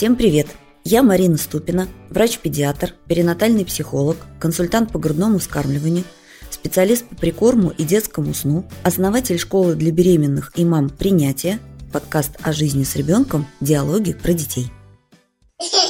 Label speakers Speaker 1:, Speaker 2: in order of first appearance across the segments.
Speaker 1: Всем привет! Я Марина Ступина, врач-педиатр, перинатальный психолог, консультант по грудному вскармливанию, специалист по прикорму и детскому сну, основатель школы для беременных и мам «Принятие», подкаст о жизни с ребенком, диалоги про детей.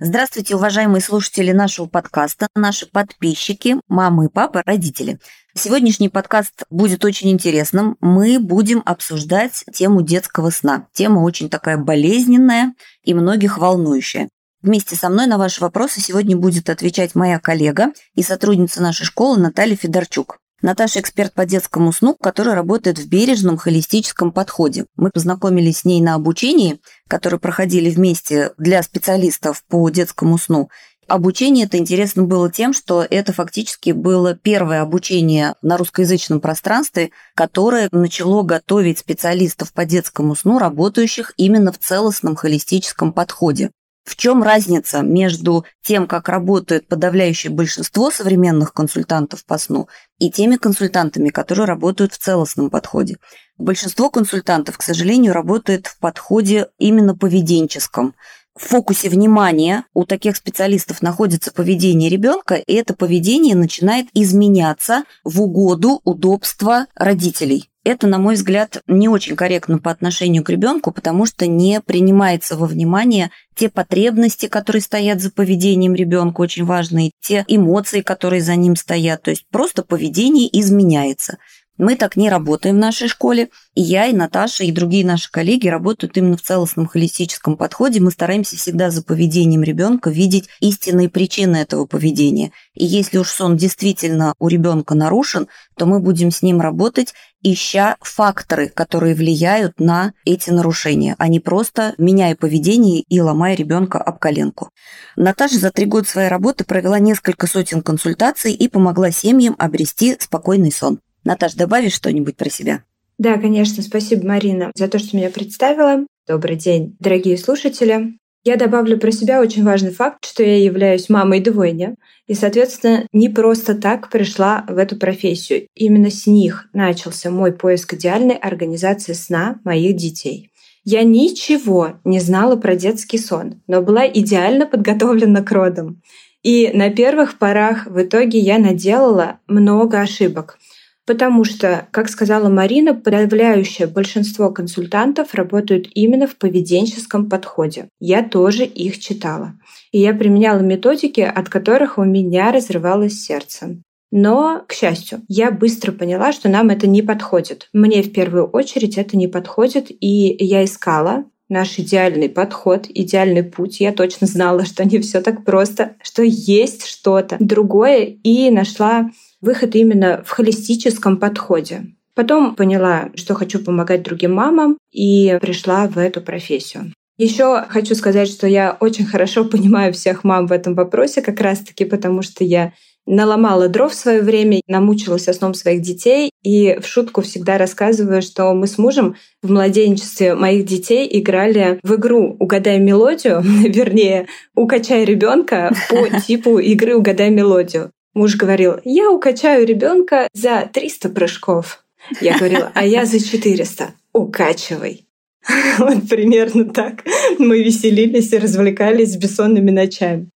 Speaker 1: Здравствуйте, уважаемые слушатели нашего подкаста, наши подписчики, мамы и папы, родители. Сегодняшний подкаст будет очень интересным. Мы будем обсуждать тему детского сна. Тема очень такая болезненная и многих волнующая. Вместе со мной на ваши вопросы сегодня будет отвечать моя коллега и сотрудница нашей школы Наталья Федорчук. Наташа – эксперт по детскому сну, который работает в бережном холистическом подходе. Мы познакомились с ней на обучении, которое проходили вместе для специалистов по детскому сну. Обучение это интересно было тем, что это фактически было первое обучение на русскоязычном пространстве, которое начало готовить специалистов по детскому сну, работающих именно в целостном холистическом подходе. В чем разница между тем, как работает подавляющее большинство современных консультантов по сну, и теми консультантами, которые работают в целостном подходе? Большинство консультантов, к сожалению, работает в подходе именно поведенческом. В фокусе внимания у таких специалистов находится поведение ребенка, и это поведение начинает изменяться в угоду удобства родителей. Это, на мой взгляд, не очень корректно по отношению к ребенку, потому что не принимается во внимание те потребности, которые стоят за поведением ребенка, очень важные, те эмоции, которые за ним стоят. То есть просто поведение изменяется. Мы так не работаем в нашей школе. И я, и Наташа, и другие наши коллеги работают именно в целостном холистическом подходе. Мы стараемся всегда за поведением ребенка видеть истинные причины этого поведения. И если уж сон действительно у ребенка нарушен, то мы будем с ним работать, ища факторы, которые влияют на эти нарушения, а не просто меняя поведение и ломая ребенка об коленку. Наташа за три года своей работы провела несколько сотен консультаций и помогла семьям обрести спокойный сон. Наташ, добавишь что-нибудь про себя?
Speaker 2: Да, конечно. Спасибо, Марина, за то, что меня представила. Добрый день, дорогие слушатели. Я добавлю про себя очень важный факт, что я являюсь мамой двойня, и, соответственно, не просто так пришла в эту профессию. Именно с них начался мой поиск идеальной организации сна моих детей. Я ничего не знала про детский сон, но была идеально подготовлена к родам. И на первых порах в итоге я наделала много ошибок. Потому что, как сказала Марина, подавляющее большинство консультантов работают именно в поведенческом подходе. Я тоже их читала. И я применяла методики, от которых у меня разрывалось сердце. Но, к счастью, я быстро поняла, что нам это не подходит. Мне в первую очередь это не подходит, и я искала наш идеальный подход, идеальный путь. Я точно знала, что не все так просто, что есть что-то другое, и нашла выход именно в холистическом подходе. Потом поняла, что хочу помогать другим мамам и пришла в эту профессию. Еще хочу сказать, что я очень хорошо понимаю всех мам в этом вопросе, как раз-таки потому, что я наломала дров в свое время, намучилась сном своих детей, и в шутку всегда рассказываю, что мы с мужем в младенчестве моих детей играли в игру «Угадай мелодию», вернее, «Укачай ребенка» по типу игры «Угадай мелодию». Муж говорил, я укачаю ребенка за 300 прыжков. Я говорила, а я за 400. Укачивай. Вот примерно так. Мы веселились и развлекались бессонными ночами.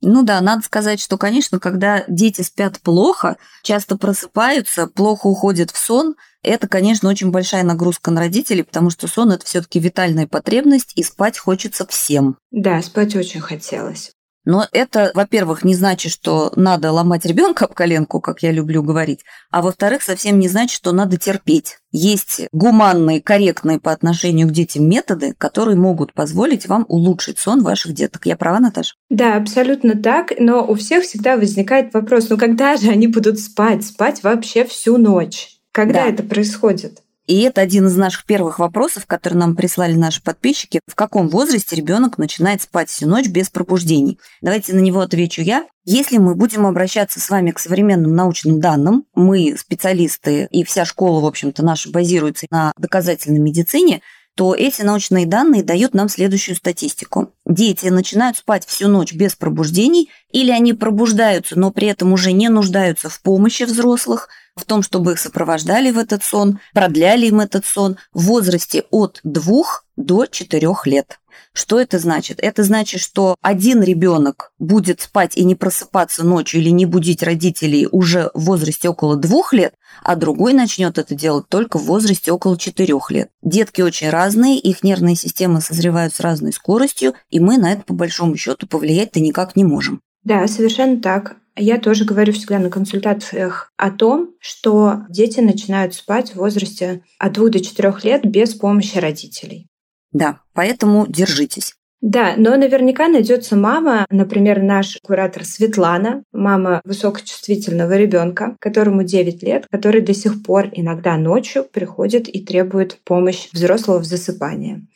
Speaker 1: Ну да, надо сказать, что, конечно, когда дети спят плохо, часто просыпаются, плохо уходят в сон, это, конечно, очень большая нагрузка на родителей, потому что сон это все-таки витальная потребность, и спать хочется всем.
Speaker 2: Да, спать очень хотелось.
Speaker 1: Но это, во-первых, не значит, что надо ломать ребенка об коленку, как я люблю говорить, а во-вторых, совсем не значит, что надо терпеть. Есть гуманные, корректные по отношению к детям методы, которые могут позволить вам улучшить сон ваших деток. Я права, Наташа?
Speaker 2: Да, абсолютно так, но у всех всегда возникает вопрос, ну когда же они будут спать? Спать вообще всю ночь? Когда да. это происходит?
Speaker 1: И это один из наших первых вопросов, который нам прислали наши подписчики. В каком возрасте ребенок начинает спать всю ночь без пробуждений? Давайте на него отвечу я. Если мы будем обращаться с вами к современным научным данным, мы специалисты и вся школа, в общем-то, наша базируется на доказательной медицине, то эти научные данные дают нам следующую статистику. Дети начинают спать всю ночь без пробуждений, или они пробуждаются, но при этом уже не нуждаются в помощи взрослых, в том, чтобы их сопровождали в этот сон, продляли им этот сон в возрасте от 2 до 4 лет. Что это значит? Это значит, что один ребенок будет спать и не просыпаться ночью или не будить родителей уже в возрасте около двух лет, а другой начнет это делать только в возрасте около четырех лет. Детки очень разные, их нервные системы созревают с разной скоростью, и мы на это по большому счету повлиять-то никак не можем.
Speaker 2: Да, совершенно так. Я тоже говорю всегда на консультациях о том, что дети начинают спать в возрасте от 2 до 4 лет без помощи родителей.
Speaker 1: Да, поэтому держитесь.
Speaker 2: Да, но наверняка найдется мама, например, наш куратор Светлана, мама высокочувствительного ребенка, которому 9 лет, который до сих пор иногда ночью приходит и требует помощь взрослого в засыпании.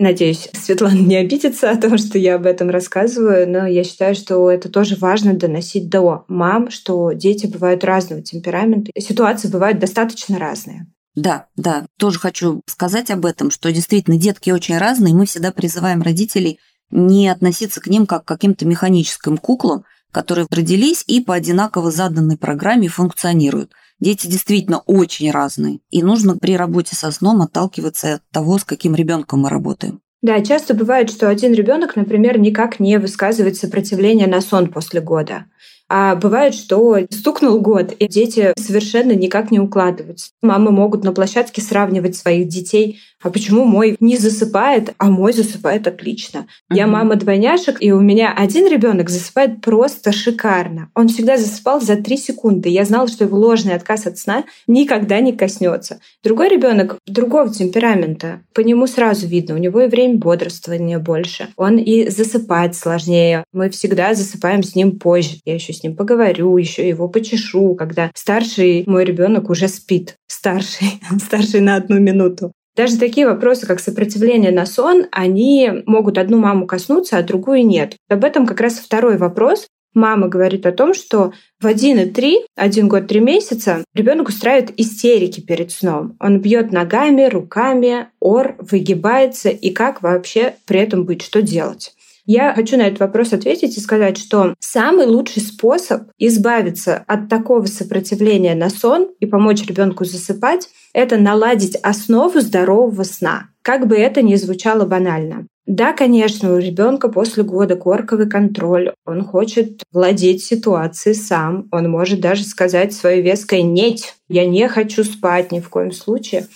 Speaker 2: Надеюсь, Светлана не обидится о том, что я об этом рассказываю, но я считаю, что это тоже важно доносить до мам, что дети бывают разного темперамента, ситуации бывают достаточно разные.
Speaker 1: Да, да, тоже хочу сказать об этом, что действительно детки очень разные, мы всегда призываем родителей не относиться к ним как к каким-то механическим куклам, которые родились и по одинаково заданной программе функционируют. Дети действительно очень разные, и нужно при работе со сном отталкиваться от того, с каким ребенком мы работаем.
Speaker 2: Да, часто бывает, что один ребенок, например, никак не высказывает сопротивление на сон после года. А бывает, что стукнул год, и дети совершенно никак не укладываются. Мамы могут на площадке сравнивать своих детей а почему мой не засыпает, а мой засыпает отлично. Uh-huh. Я мама двойняшек, и у меня один ребенок засыпает просто шикарно. Он всегда засыпал за три секунды. Я знала, что его ложный отказ от сна никогда не коснется. Другой ребенок другого темперамента. По нему сразу видно, у него и время бодрствования больше. Он и засыпает сложнее. Мы всегда засыпаем с ним позже. Я еще ним поговорю, еще его почешу, когда старший мой ребенок уже спит. Старший, старший на одну минуту. Даже такие вопросы, как сопротивление на сон, они могут одну маму коснуться, а другую нет. Об этом как раз второй вопрос. Мама говорит о том, что в один и три, один год три месяца, ребенок устраивает истерики перед сном. Он бьет ногами, руками, ор, выгибается, и как вообще при этом быть, что делать? Я хочу на этот вопрос ответить и сказать, что самый лучший способ избавиться от такого сопротивления на сон и помочь ребенку засыпать — это наладить основу здорового сна. Как бы это ни звучало банально. Да, конечно, у ребенка после года корковый контроль. Он хочет владеть ситуацией сам. Он может даже сказать свое веское «нет, я не хочу спать ни в коем случае».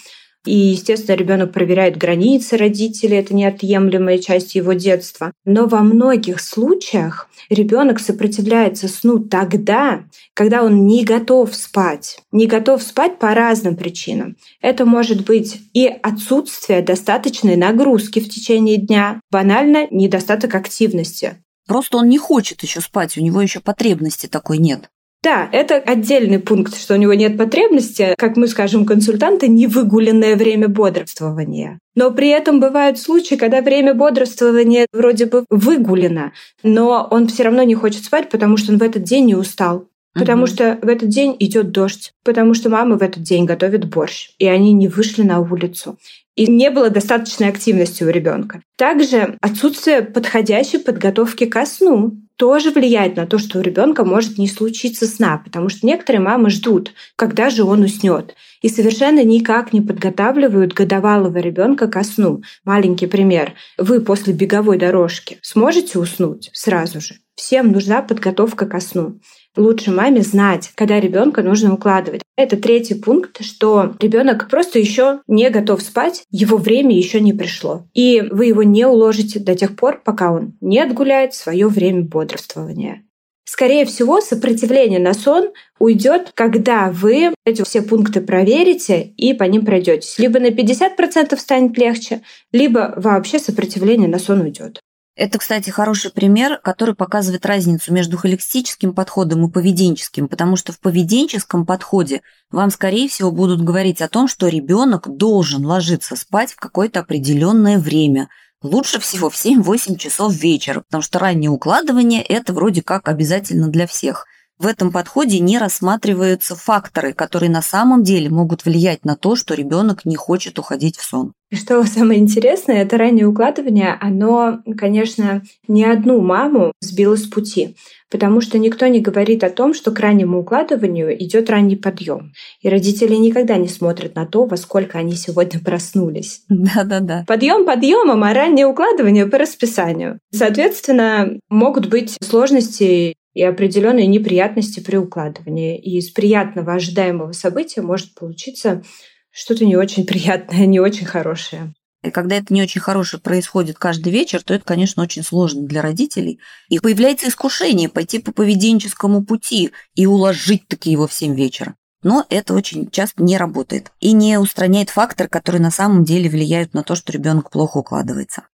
Speaker 2: И, естественно, ребенок проверяет границы родителей, это неотъемлемая часть его детства. Но во многих случаях ребенок сопротивляется сну тогда, когда он не готов спать. Не готов спать по разным причинам. Это может быть и отсутствие достаточной нагрузки в течение дня, банально недостаток активности.
Speaker 1: Просто он не хочет еще спать, у него еще потребности такой нет.
Speaker 2: Да, это отдельный пункт, что у него нет потребности, как мы скажем, консультанты, невыгуленное время бодрствования. Но при этом бывают случаи, когда время бодрствования вроде бы выгулено, но он все равно не хочет спать, потому что он в этот день не устал. Потому угу. что в этот день идет дождь, потому что мама в этот день готовит борщ, и они не вышли на улицу. И не было достаточной активности у ребенка. Также отсутствие подходящей подготовки ко сну тоже влияет на то, что у ребенка может не случиться сна, потому что некоторые мамы ждут, когда же он уснет, и совершенно никак не подготавливают годовалого ребенка ко сну. Маленький пример. Вы после беговой дорожки сможете уснуть сразу же? Всем нужна подготовка ко сну лучше маме знать, когда ребенка нужно укладывать. Это третий пункт, что ребенок просто еще не готов спать, его время еще не пришло. И вы его не уложите до тех пор, пока он не отгуляет свое время бодрствования. Скорее всего, сопротивление на сон уйдет, когда вы эти все пункты проверите и по ним пройдетесь. Либо на 50% станет легче, либо вообще сопротивление на сон уйдет.
Speaker 1: Это, кстати, хороший пример, который показывает разницу между холистическим подходом и поведенческим, потому что в поведенческом подходе вам, скорее всего, будут говорить о том, что ребенок должен ложиться спать в какое-то определенное время. Лучше всего в 7-8 часов вечера, потому что раннее укладывание – это вроде как обязательно для всех. В этом подходе не рассматриваются факторы, которые на самом деле могут влиять на то, что ребенок не хочет уходить в сон.
Speaker 2: И что самое интересное, это раннее укладывание, оно, конечно, не одну маму сбило с пути, потому что никто не говорит о том, что к раннему укладыванию идет ранний подъем. И родители никогда не смотрят на то, во сколько они сегодня проснулись.
Speaker 1: Да-да-да.
Speaker 2: Подъем подъемом, а раннее укладывание по расписанию. Соответственно, могут быть сложности и определенные неприятности при укладывании. И из приятного ожидаемого события может получиться что-то не очень приятное, не очень хорошее.
Speaker 1: И когда это не очень хорошее происходит каждый вечер, то это, конечно, очень сложно для родителей. И появляется искушение пойти по поведенческому пути и уложить таки его в 7 вечера. Но это очень часто не работает и не устраняет фактор, который на самом деле влияют на то, что ребенок плохо укладывается.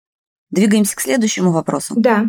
Speaker 1: Двигаемся к следующему вопросу.
Speaker 2: Да.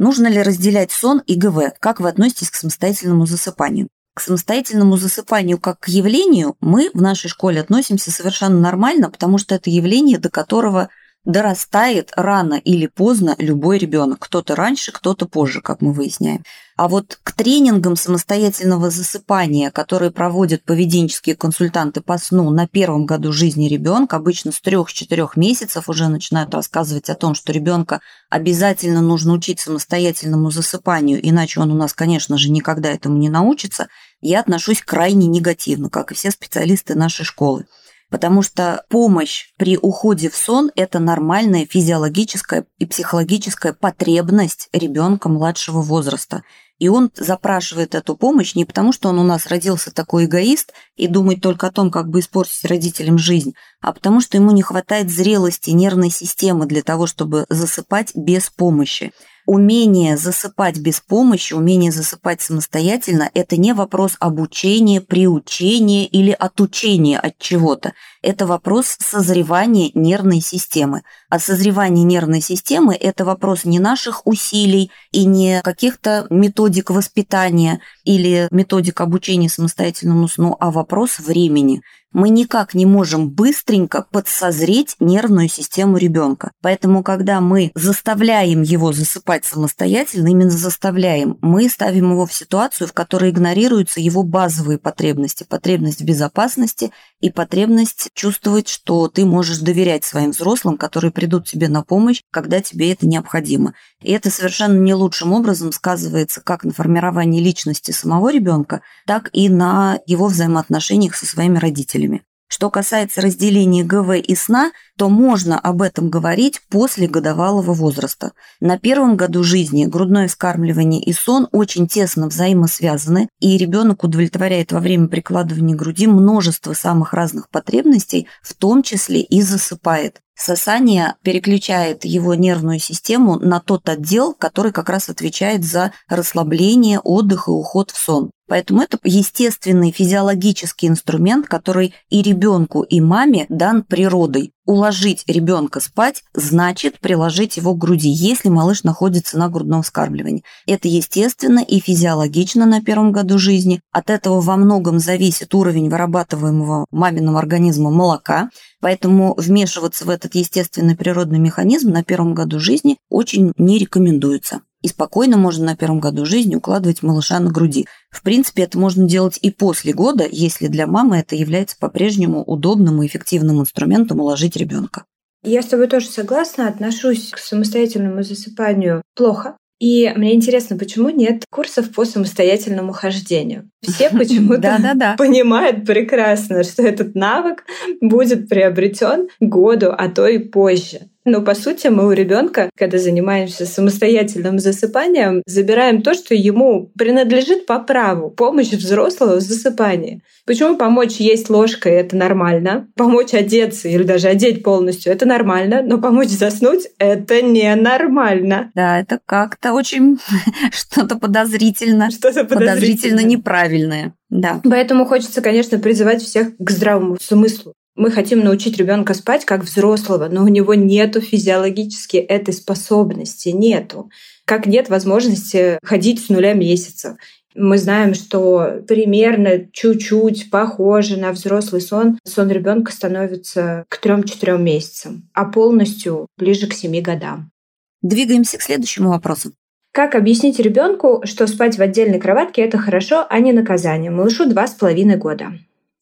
Speaker 1: Нужно ли разделять сон и ГВ? Как вы относитесь к самостоятельному засыпанию? К самостоятельному засыпанию как к явлению мы в нашей школе относимся совершенно нормально, потому что это явление, до которого дорастает рано или поздно любой ребенок. Кто-то раньше, кто-то позже, как мы выясняем. А вот к тренингам самостоятельного засыпания, которые проводят поведенческие консультанты по сну на первом году жизни ребенка, обычно с 3-4 месяцев уже начинают рассказывать о том, что ребенка обязательно нужно учить самостоятельному засыпанию, иначе он у нас, конечно же, никогда этому не научится, я отношусь крайне негативно, как и все специалисты нашей школы потому что помощь при уходе в сон – это нормальная физиологическая и психологическая потребность ребенка младшего возраста. И он запрашивает эту помощь не потому, что он у нас родился такой эгоист и думает только о том, как бы испортить родителям жизнь, а потому что ему не хватает зрелости нервной системы для того, чтобы засыпать без помощи умение засыпать без помощи, умение засыпать самостоятельно – это не вопрос обучения, приучения или отучения от чего-то. Это вопрос созревания нервной системы. А созревание нервной системы – это вопрос не наших усилий и не каких-то методик воспитания или методик обучения самостоятельному сну, а вопрос времени – мы никак не можем быстренько подсозреть нервную систему ребенка. Поэтому, когда мы заставляем его засыпать самостоятельно, именно заставляем, мы ставим его в ситуацию, в которой игнорируются его базовые потребности. Потребность в безопасности и потребность чувствовать, что ты можешь доверять своим взрослым, которые придут тебе на помощь, когда тебе это необходимо. И это совершенно не лучшим образом сказывается как на формировании личности самого ребенка, так и на его взаимоотношениях со своими родителями. Что касается разделения ГВ и сна, то можно об этом говорить после годовалого возраста. На первом году жизни грудное вскармливание и сон очень тесно взаимосвязаны, и ребенок удовлетворяет во время прикладывания груди множество самых разных потребностей, в том числе и засыпает. Сосание переключает его нервную систему на тот отдел, который как раз отвечает за расслабление, отдых и уход в сон. Поэтому это естественный физиологический инструмент, который и ребенку, и маме дан природой уложить ребенка спать значит приложить его к груди, если малыш находится на грудном вскармливании. Это естественно и физиологично на первом году жизни. От этого во многом зависит уровень вырабатываемого маминым организмом молока, поэтому вмешиваться в этот естественный природный механизм на первом году жизни очень не рекомендуется и спокойно можно на первом году жизни укладывать малыша на груди. В принципе, это можно делать и после года, если для мамы это является по-прежнему удобным и эффективным инструментом уложить ребенка.
Speaker 2: Я с тобой тоже согласна, отношусь к самостоятельному засыпанию плохо. И мне интересно, почему нет курсов по самостоятельному хождению? Все почему-то понимают прекрасно, что этот навык будет приобретен году, а то и позже. Но по сути мы у ребенка, когда занимаемся самостоятельным засыпанием, забираем то, что ему принадлежит по праву, помощь взрослого в засыпании. Почему помочь есть ложкой это нормально, помочь одеться или даже одеть полностью это нормально, но помочь заснуть это ненормально.
Speaker 1: Да, это как-то очень что-то подозрительно, что-то подозрительно неправильное. Да.
Speaker 2: Поэтому хочется, конечно, призывать всех к здравому смыслу. Мы хотим научить ребенка спать как взрослого, но у него нету физиологически этой способности, нету. Как нет возможности ходить с нуля месяца. Мы знаем, что примерно чуть-чуть похоже на взрослый сон. Сон ребенка становится к 3-4 месяцам, а полностью ближе к 7 годам.
Speaker 1: Двигаемся к следующему вопросу.
Speaker 2: Как объяснить ребенку, что спать в отдельной кроватке это хорошо, а не наказание? Малышу два с половиной года.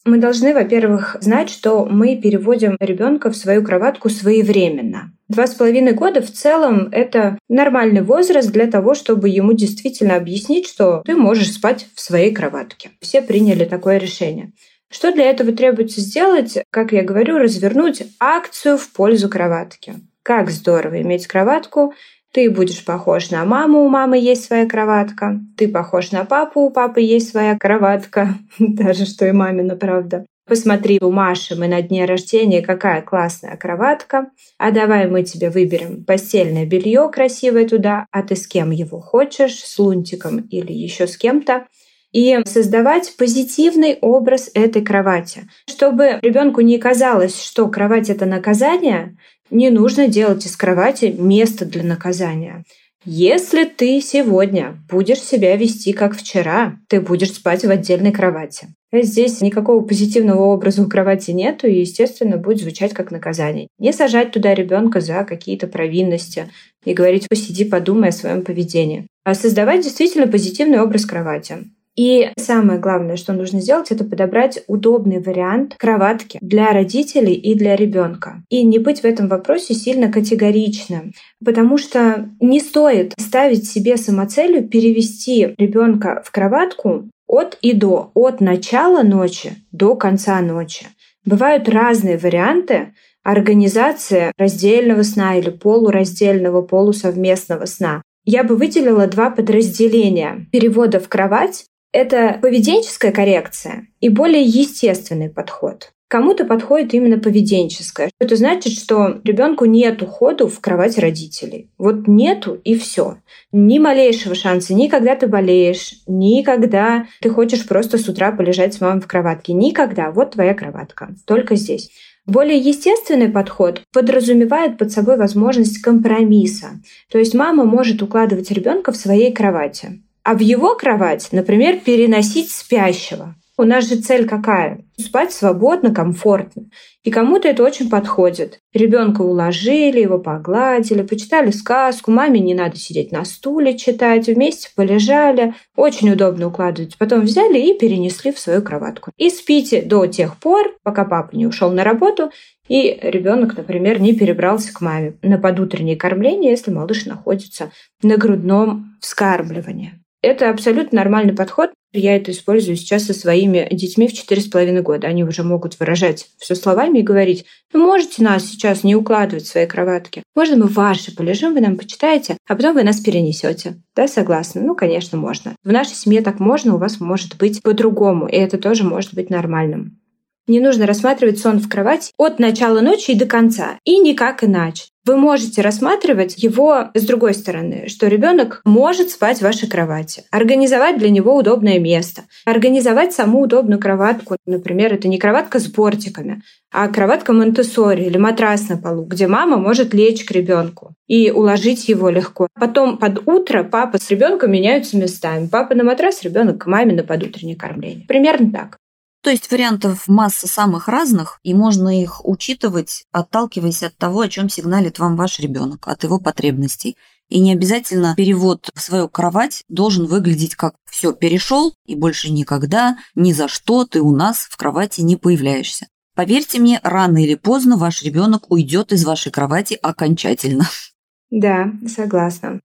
Speaker 2: Мы должны, во-первых, знать, что мы переводим ребенка в свою кроватку своевременно. Два с половиной года в целом это нормальный возраст для того, чтобы ему действительно объяснить, что ты можешь спать в своей кроватке. Все приняли такое решение. Что для этого требуется сделать? Как я говорю, развернуть акцию в пользу кроватки. Как здорово иметь кроватку, ты будешь похож на маму, у мамы есть своя кроватка. Ты похож на папу, у папы есть своя кроватка. Даже что и мамина, правда. Посмотри, у Маши мы на дне рождения, какая классная кроватка. А давай мы тебе выберем постельное белье красивое туда, а ты с кем его хочешь, с лунтиком или еще с кем-то и создавать позитивный образ этой кровати. Чтобы ребенку не казалось, что кровать это наказание, не нужно делать из кровати место для наказания. Если ты сегодня будешь себя вести как вчера, ты будешь спать в отдельной кровати. Здесь никакого позитивного образа у кровати нету, и, естественно, будет звучать как наказание. Не сажать туда ребенка за какие-то провинности и говорить «посиди, подумай о своем поведении», а создавать действительно позитивный образ кровати. И самое главное, что нужно сделать, это подобрать удобный вариант кроватки для родителей и для ребенка. И не быть в этом вопросе сильно категоричным, потому что не стоит ставить себе самоцелью перевести ребенка в кроватку от и до, от начала ночи до конца ночи. Бывают разные варианты организации раздельного сна или полураздельного, полусовместного сна. Я бы выделила два подразделения перевода в кровать это поведенческая коррекция и более естественный подход. Кому-то подходит именно поведенческое. Это значит, что ребенку нет уходу в кровать родителей. Вот нету и все. Ни малейшего шанса, никогда ты болеешь, никогда ты хочешь просто с утра полежать с мамой в кроватке. Никогда. Вот твоя кроватка. Только здесь. Более естественный подход подразумевает под собой возможность компромисса. То есть мама может укладывать ребенка в своей кровати а в его кровать, например, переносить спящего. У нас же цель какая? Спать свободно, комфортно. И кому-то это очень подходит. Ребенка уложили, его погладили, почитали сказку, маме не надо сидеть на стуле читать, вместе полежали. Очень удобно укладывать. Потом взяли и перенесли в свою кроватку. И спите до тех пор, пока папа не ушел на работу, и ребенок, например, не перебрался к маме на подутреннее кормление, если малыш находится на грудном вскармливании. Это абсолютно нормальный подход. Я это использую сейчас со своими детьми в четыре с половиной года. Они уже могут выражать все словами и говорить, ну, можете нас сейчас не укладывать в свои кроватки. Можно мы ваши полежим, вы нам почитаете, а потом вы нас перенесете. Да, согласна? Ну, конечно, можно. В нашей семье так можно, у вас может быть по-другому, и это тоже может быть нормальным. Не нужно рассматривать сон в кровати от начала ночи и до конца, и никак иначе. Вы можете рассматривать его с другой стороны, что ребенок может спать в вашей кровати, организовать для него удобное место, организовать саму удобную кроватку. Например, это не кроватка с бортиками, а кроватка Монтессори или матрас на полу, где мама может лечь к ребенку и уложить его легко. Потом под утро папа с ребенком меняются местами. Папа на матрас, ребенок к маме на подутреннее кормление. Примерно так.
Speaker 1: То есть вариантов масса самых разных, и можно их учитывать, отталкиваясь от того, о чем сигналит вам ваш ребенок, от его потребностей. И не обязательно перевод в свою кровать должен выглядеть как «все, перешел, и больше никогда, ни за что ты у нас в кровати не появляешься». Поверьте мне, рано или поздно ваш ребенок уйдет из вашей кровати окончательно.
Speaker 2: Да, согласна.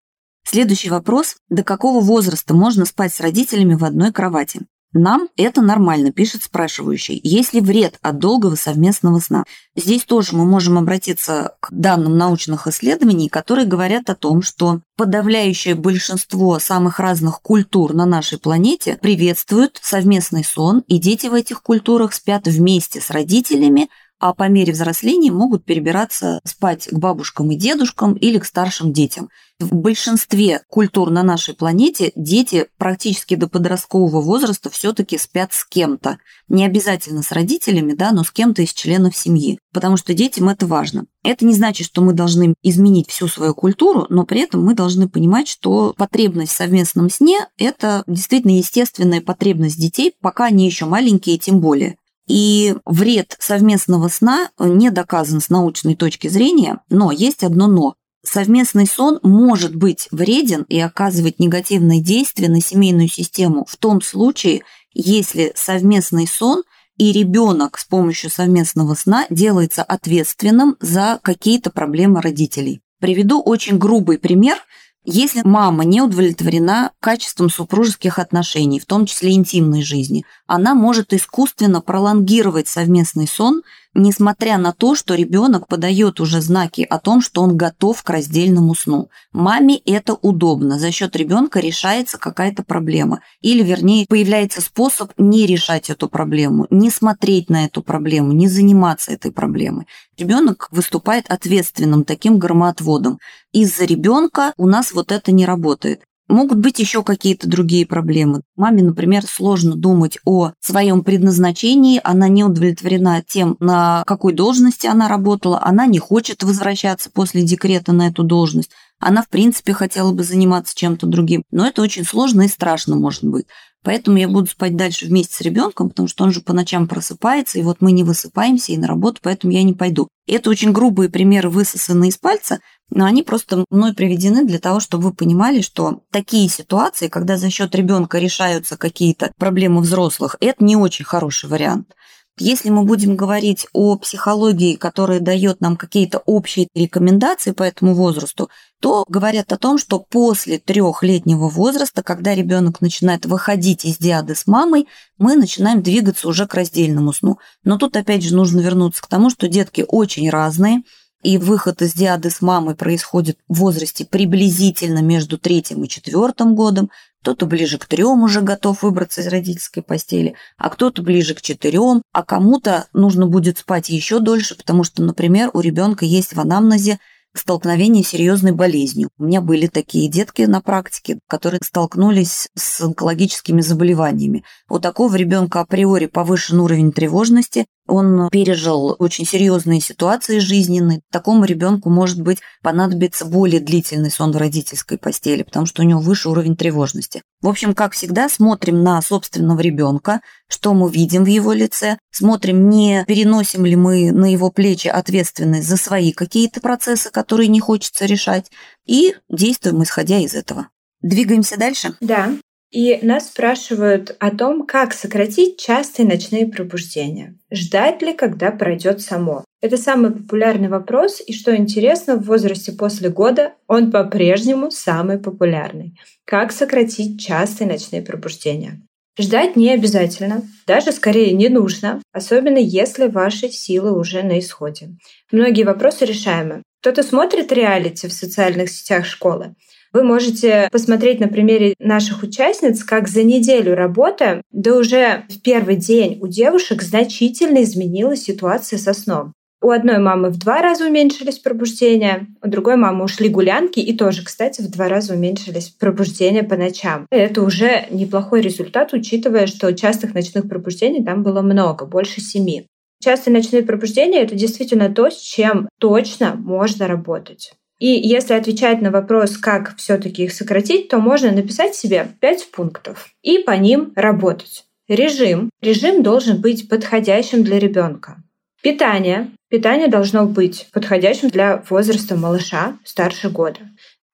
Speaker 1: Следующий вопрос. До какого возраста можно спать с родителями в одной кровати? Нам это нормально, пишет спрашивающий, если вред от долгого совместного сна. Здесь тоже мы можем обратиться к данным научных исследований, которые говорят о том, что подавляющее большинство самых разных культур на нашей планете приветствуют совместный сон, и дети в этих культурах спят вместе с родителями, а по мере взросления могут перебираться спать к бабушкам и дедушкам или к старшим детям. В большинстве культур на нашей планете дети практически до подросткового возраста все-таки спят с кем-то. Не обязательно с родителями, да, но с кем-то из членов семьи, потому что детям это важно. Это не значит, что мы должны изменить всю свою культуру, но при этом мы должны понимать, что потребность в совместном сне – это действительно естественная потребность детей, пока они еще маленькие, тем более. И вред совместного сна не доказан с научной точки зрения, но есть одно «но». Совместный сон может быть вреден и оказывать негативное действие на семейную систему в том случае, если совместный сон и ребенок с помощью совместного сна делается ответственным за какие-то проблемы родителей. Приведу очень грубый пример – если мама не удовлетворена качеством супружеских отношений, в том числе интимной жизни, она может искусственно пролонгировать совместный сон, несмотря на то, что ребенок подает уже знаки о том, что он готов к раздельному сну. Маме это удобно, за счет ребенка решается какая-то проблема. Или, вернее, появляется способ не решать эту проблему, не смотреть на эту проблему, не заниматься этой проблемой. Ребенок выступает ответственным таким громоотводом. Из-за ребенка у нас вот это не работает. Могут быть еще какие-то другие проблемы. Маме, например, сложно думать о своем предназначении, она не удовлетворена тем, на какой должности она работала, она не хочет возвращаться после декрета на эту должность, она, в принципе, хотела бы заниматься чем-то другим. Но это очень сложно и страшно может быть. Поэтому я буду спать дальше вместе с ребенком, потому что он же по ночам просыпается, и вот мы не высыпаемся и на работу, поэтому я не пойду. Это очень грубые примеры, высосанные из пальца, но они просто мной приведены для того, чтобы вы понимали, что такие ситуации, когда за счет ребенка решаются какие-то проблемы взрослых, это не очень хороший вариант. Если мы будем говорить о психологии, которая дает нам какие-то общие рекомендации по этому возрасту, то говорят о том, что после трехлетнего возраста, когда ребенок начинает выходить из диады с мамой, мы начинаем двигаться уже к раздельному сну. Но тут опять же нужно вернуться к тому, что детки очень разные, и выход из диады с мамой происходит в возрасте приблизительно между третьим и четвертым годом, кто-то ближе к трем уже готов выбраться из родительской постели, а кто-то ближе к четырем, а кому-то нужно будет спать еще дольше, потому что, например, у ребенка есть в анамнезе столкновение с серьезной болезнью. У меня были такие детки на практике, которые столкнулись с онкологическими заболеваниями. У такого ребенка априори повышен уровень тревожности, он пережил очень серьезные ситуации жизненные. Такому ребенку, может быть, понадобится более длительный сон в родительской постели, потому что у него выше уровень тревожности. В общем, как всегда, смотрим на собственного ребенка, что мы видим в его лице, смотрим, не переносим ли мы на его плечи ответственность за свои какие-то процессы, которые не хочется решать, и действуем исходя из этого. Двигаемся дальше?
Speaker 2: Да. И нас спрашивают о том, как сократить частые ночные пробуждения. Ждать ли, когда пройдет само? Это самый популярный вопрос, и что интересно, в возрасте после года он по-прежнему самый популярный. Как сократить частые ночные пробуждения? Ждать не обязательно, даже скорее не нужно, особенно если ваши силы уже на исходе. Многие вопросы решаемы. Кто-то смотрит реалити в социальных сетях школы, вы можете посмотреть на примере наших участниц, как за неделю работы, да уже в первый день у девушек значительно изменилась ситуация со сном. У одной мамы в два раза уменьшились пробуждения, у другой мамы ушли гулянки и тоже, кстати, в два раза уменьшились пробуждения по ночам. Это уже неплохой результат, учитывая, что частых ночных пробуждений там было много, больше семи. Частые ночные пробуждения — это действительно то, с чем точно можно работать. И если отвечать на вопрос, как все-таки их сократить, то можно написать себе 5 пунктов и по ним работать. Режим. Режим должен быть подходящим для ребенка. Питание. Питание должно быть подходящим для возраста малыша старше года.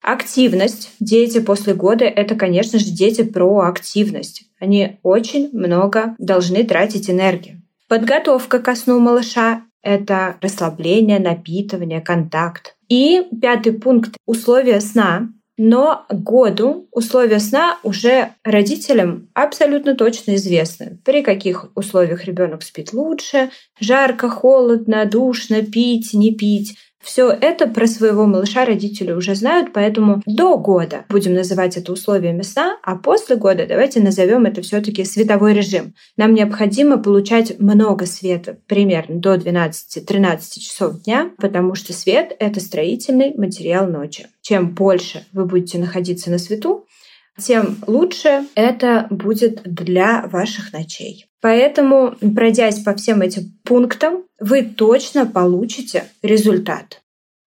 Speaker 2: Активность. Дети после года — это, конечно же, дети про активность. Они очень много должны тратить энергии. Подготовка ко сну малыша — это расслабление, напитывание, контакт. И пятый пункт – условия сна. Но году условия сна уже родителям абсолютно точно известны. При каких условиях ребенок спит лучше, жарко, холодно, душно, пить, не пить. Все это про своего малыша родители уже знают, поэтому до года будем называть это условиями сна, а после года давайте назовем это все-таки световой режим. Нам необходимо получать много света, примерно до 12-13 часов дня, потому что свет — это строительный материал ночи. Чем больше вы будете находиться на свету, тем лучше это будет для ваших ночей. Поэтому, пройдясь по всем этим пунктам, вы точно получите результат.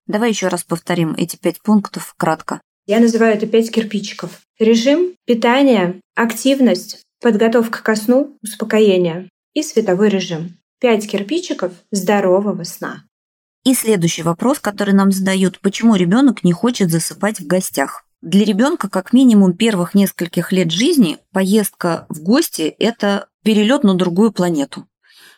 Speaker 1: Давай еще раз повторим эти пять пунктов кратко.
Speaker 2: Я называю это пять кирпичиков. Режим, питание, активность, подготовка ко сну, успокоение и световой режим. Пять кирпичиков здорового сна.
Speaker 1: И следующий вопрос, который нам задают, почему ребенок не хочет засыпать в гостях? Для ребенка как минимум первых нескольких лет жизни поездка в гости – это перелет на другую планету.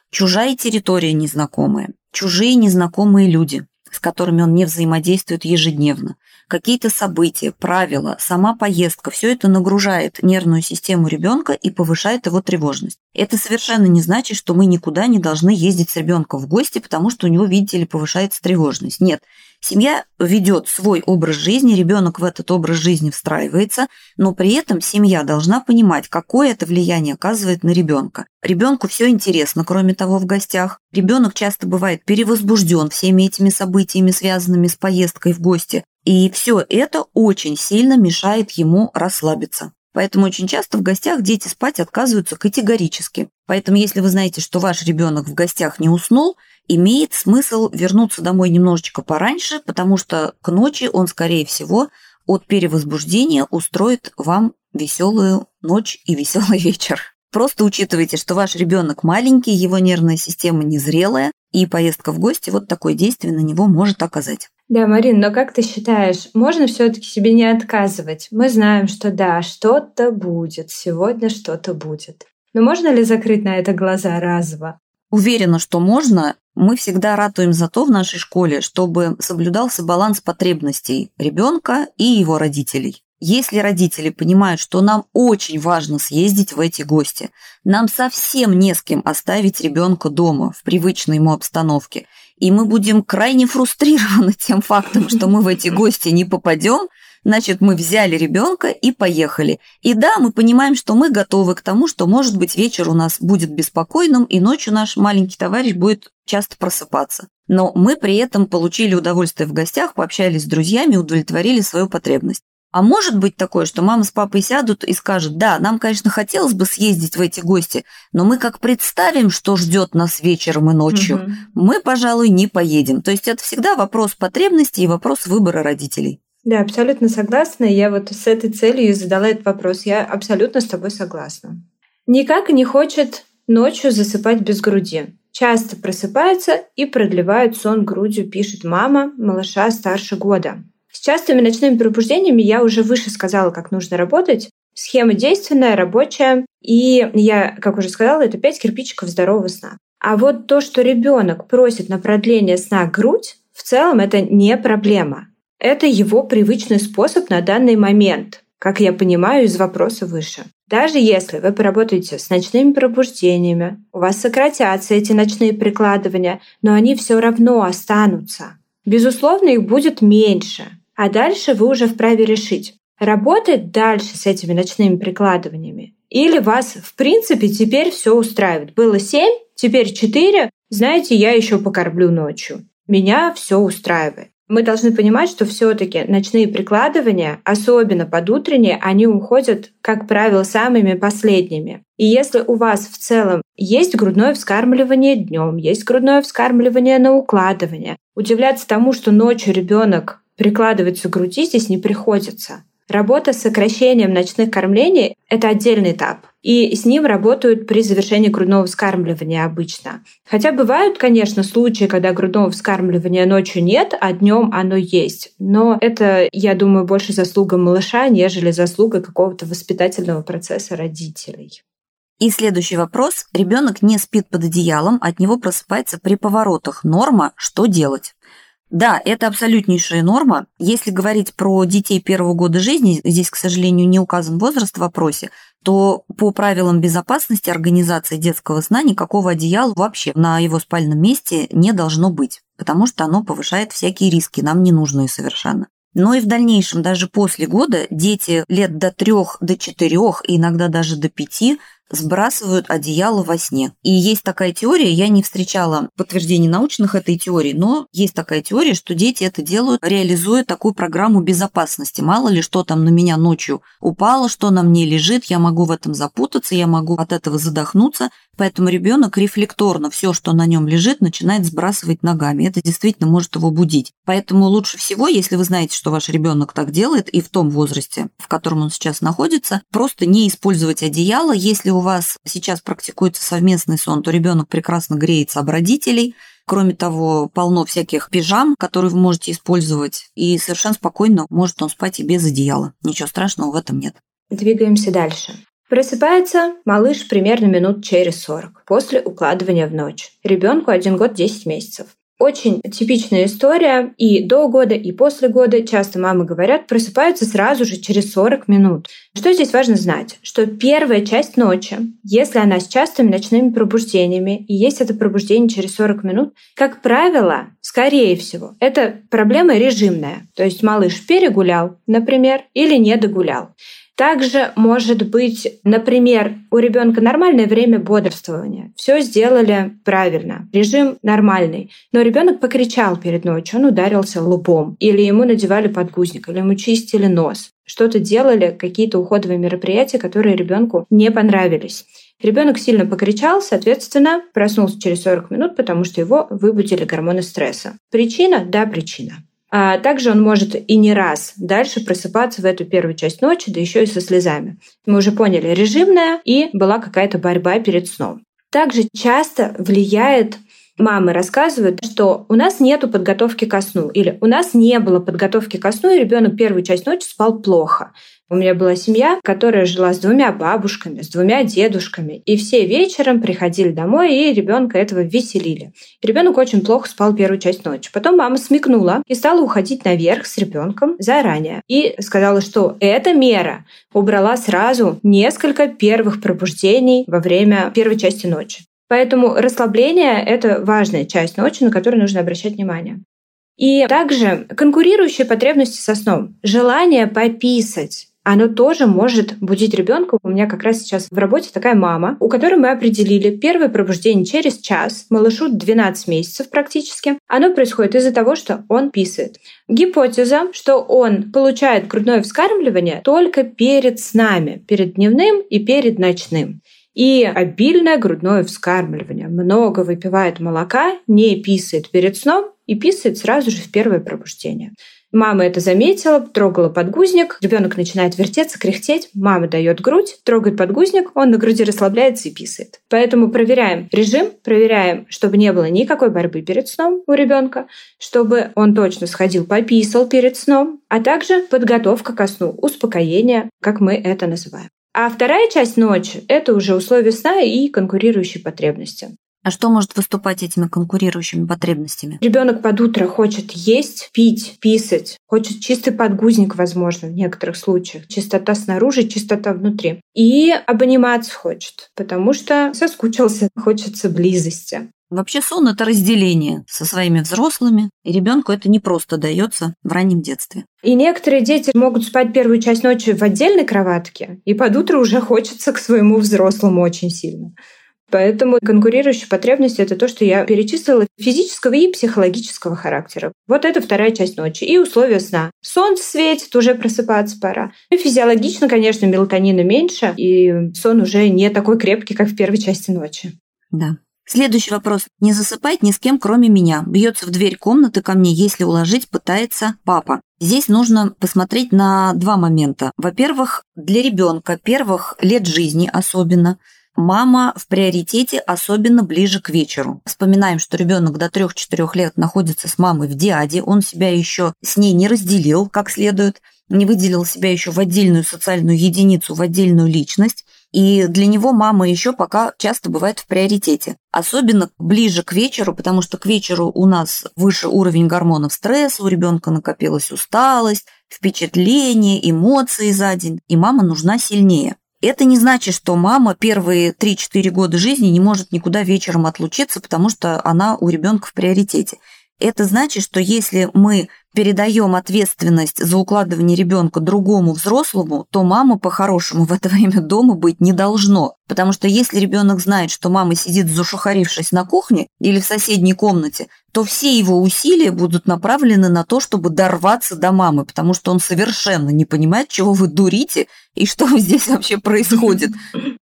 Speaker 1: Чужая территория незнакомая, чужие незнакомые люди, с которыми он не взаимодействует ежедневно какие-то события, правила, сама поездка, все это нагружает нервную систему ребенка и повышает его тревожность. Это совершенно не значит, что мы никуда не должны ездить с ребенком в гости, потому что у него, видите ли, повышается тревожность. Нет, Семья ведет свой образ жизни, ребенок в этот образ жизни встраивается, но при этом семья должна понимать, какое это влияние оказывает на ребенка. Ребенку все интересно, кроме того, в гостях. Ребенок часто бывает перевозбужден всеми этими событиями, связанными с поездкой в гости. И все это очень сильно мешает ему расслабиться. Поэтому очень часто в гостях дети спать отказываются категорически. Поэтому если вы знаете, что ваш ребенок в гостях не уснул, имеет смысл вернуться домой немножечко пораньше, потому что к ночи он, скорее всего, от перевозбуждения устроит вам веселую ночь и веселый вечер. Просто учитывайте, что ваш ребенок маленький, его нервная система незрелая, и поездка в гости вот такое действие на него может оказать.
Speaker 2: Да, Марин, но как ты считаешь, можно все-таки себе не отказывать? Мы знаем, что да, что-то будет, сегодня что-то будет. Но можно ли закрыть на это глаза разово?
Speaker 1: Уверена, что можно. Мы всегда ратуем за то в нашей школе, чтобы соблюдался баланс потребностей ребенка и его родителей. Если родители понимают, что нам очень важно съездить в эти гости, нам совсем не с кем оставить ребенка дома в привычной ему обстановке, и мы будем крайне фрустрированы тем фактом, что мы в эти гости не попадем, Значит, мы взяли ребенка и поехали. И да, мы понимаем, что мы готовы к тому, что, может быть, вечер у нас будет беспокойным, и ночью наш маленький товарищ будет часто просыпаться. Но мы при этом получили удовольствие в гостях, пообщались с друзьями, удовлетворили свою потребность. А может быть такое, что мама с папой сядут и скажут, да, нам, конечно, хотелось бы съездить в эти гости, но мы как представим, что ждет нас вечером и ночью, угу. мы, пожалуй, не поедем. То есть это всегда вопрос потребностей и вопрос выбора родителей.
Speaker 2: Да, абсолютно согласна. Я вот с этой целью задала этот вопрос. Я абсолютно с тобой согласна. Никак не хочет ночью засыпать без груди. Часто просыпается и продлевает сон грудью, пишет мама малыша старше года. С частыми ночными пробуждениями я уже выше сказала, как нужно работать. Схема действенная, рабочая. И я, как уже сказала, это пять кирпичиков здорового сна. А вот то, что ребенок просит на продление сна грудь, в целом это не проблема. Это его привычный способ на данный момент, как я понимаю из вопроса выше. Даже если вы поработаете с ночными пробуждениями, у вас сократятся эти ночные прикладывания, но они все равно останутся. Безусловно, их будет меньше. А дальше вы уже вправе решить, работать дальше с этими ночными прикладываниями. Или вас, в принципе, теперь все устраивает. Было семь, теперь четыре. знаете, я еще покорблю ночью. Меня все устраивает мы должны понимать, что все-таки ночные прикладывания, особенно под утренние, они уходят, как правило, самыми последними. И если у вас в целом есть грудное вскармливание днем, есть грудное вскармливание на укладывание, удивляться тому, что ночью ребенок прикладывается к груди, здесь не приходится. Работа с сокращением ночных кормлений – это отдельный этап. И с ним работают при завершении грудного вскармливания обычно. Хотя бывают, конечно, случаи, когда грудного вскармливания ночью нет, а днем оно есть. Но это, я думаю, больше заслуга малыша, нежели заслуга какого-то воспитательного процесса родителей.
Speaker 1: И следующий вопрос. Ребенок не спит под одеялом, от него просыпается при поворотах. Норма, что делать? Да, это абсолютнейшая норма. Если говорить про детей первого года жизни, здесь, к сожалению, не указан возраст в вопросе, то по правилам безопасности организации детского сна никакого одеяла вообще на его спальном месте не должно быть, потому что оно повышает всякие риски, нам ненужные совершенно. Но и в дальнейшем, даже после года, дети лет до трех, до четырех, иногда даже до пяти сбрасывают одеяло во сне. И есть такая теория, я не встречала подтверждений научных этой теории, но есть такая теория, что дети это делают, реализуя такую программу безопасности. Мало ли, что там на меня ночью упало, что на мне лежит, я могу в этом запутаться, я могу от этого задохнуться, Поэтому ребенок рефлекторно все, что на нем лежит, начинает сбрасывать ногами. Это действительно может его будить. Поэтому лучше всего, если вы знаете, что ваш ребенок так делает, и в том возрасте, в котором он сейчас находится, просто не использовать одеяло. Если у вас сейчас практикуется совместный сон, то ребенок прекрасно греется об родителей. Кроме того, полно всяких пижам, которые вы можете использовать, и совершенно спокойно может он спать и без одеяла. Ничего страшного в этом нет.
Speaker 2: Двигаемся дальше. Просыпается малыш примерно минут через 40 после укладывания в ночь. Ребенку 1 год 10 месяцев. Очень типичная история и до года, и после года. Часто мамы говорят, просыпаются сразу же через 40 минут. Что здесь важно знать? Что первая часть ночи, если она с частыми ночными пробуждениями, и есть это пробуждение через 40 минут, как правило, скорее всего, это проблема режимная. То есть малыш перегулял, например, или не догулял. Также может быть, например, у ребенка нормальное время бодрствования. Все сделали правильно, режим нормальный. Но ребенок покричал перед ночью, он ударился лбом, или ему надевали подгузник, или ему чистили нос. Что-то делали, какие-то уходовые мероприятия, которые ребенку не понравились. Ребенок сильно покричал, соответственно, проснулся через 40 минут, потому что его выбудили гормоны стресса. Причина? Да, причина. А также он может и не раз дальше просыпаться в эту первую часть ночи, да еще и со слезами. Мы уже поняли, режимная и была какая-то борьба перед сном. Также часто влияет мамы рассказывают, что у нас нет подготовки ко сну, или у нас не было подготовки ко сну, и ребенок первую часть ночи спал плохо. У меня была семья, которая жила с двумя бабушками, с двумя дедушками. И все вечером приходили домой и ребенка этого веселили. ребенок очень плохо спал первую часть ночи. Потом мама смекнула и стала уходить наверх с ребенком заранее. И сказала, что эта мера убрала сразу несколько первых пробуждений во время первой части ночи. Поэтому расслабление — это важная часть ночи, на которую нужно обращать внимание. И также конкурирующие потребности со сном. Желание пописать оно тоже может будить ребенка. У меня как раз сейчас в работе такая мама, у которой мы определили первое пробуждение через час, малышу 12 месяцев практически. Оно происходит из-за того, что он писает. Гипотеза, что он получает грудное вскармливание только перед снами, перед дневным и перед ночным. И обильное грудное вскармливание. Много выпивает молока, не писает перед сном и писает сразу же в первое пробуждение. Мама это заметила, трогала подгузник, ребенок начинает вертеться, кряхтеть, мама дает грудь, трогает подгузник, он на груди расслабляется и писает. Поэтому проверяем режим, проверяем, чтобы не было никакой борьбы перед сном у ребенка, чтобы он точно сходил, пописал перед сном, а также подготовка ко сну, успокоение, как мы это называем. А вторая часть ночи – это уже условия сна и конкурирующие потребности.
Speaker 1: А что может выступать этими конкурирующими потребностями?
Speaker 2: Ребенок под утро хочет есть, пить, писать, хочет чистый подгузник, возможно, в некоторых случаях. Чистота снаружи, чистота внутри. И обниматься хочет, потому что соскучился, хочется близости.
Speaker 1: Вообще сон – это разделение со своими взрослыми, и ребенку это не просто дается в раннем детстве.
Speaker 2: И некоторые дети могут спать первую часть ночи в отдельной кроватке, и под утро уже хочется к своему взрослому очень сильно. Поэтому конкурирующие потребности — это то, что я перечислила физического и психологического характера. Вот это вторая часть ночи. И условия сна. Солнце светит, уже просыпаться пора. И физиологично, конечно, мелатонина меньше, и сон уже не такой крепкий, как в первой части ночи.
Speaker 1: Да. Следующий вопрос. Не засыпать ни с кем, кроме меня. Бьется в дверь комнаты ко мне, если уложить пытается папа. Здесь нужно посмотреть на два момента. Во-первых, для ребенка первых лет жизни особенно – Мама в приоритете, особенно ближе к вечеру. Вспоминаем, что ребенок до 3-4 лет находится с мамой в диаде, он себя еще с ней не разделил как следует, не выделил себя еще в отдельную социальную единицу, в отдельную личность. И для него мама еще пока часто бывает в приоритете. Особенно ближе к вечеру, потому что к вечеру у нас выше уровень гормонов стресса, у ребенка накопилась усталость, впечатления, эмоции за день, и мама нужна сильнее. Это не значит, что мама первые 3-4 года жизни не может никуда вечером отлучиться, потому что она у ребенка в приоритете. Это значит, что если мы передаем ответственность за укладывание ребенка другому взрослому, то мама по-хорошему в это время дома быть не должно. Потому что если ребенок знает, что мама сидит зашухарившись на кухне или в соседней комнате, то все его усилия будут направлены на то, чтобы дорваться до мамы, потому что он совершенно не понимает, чего вы дурите и что здесь вообще происходит.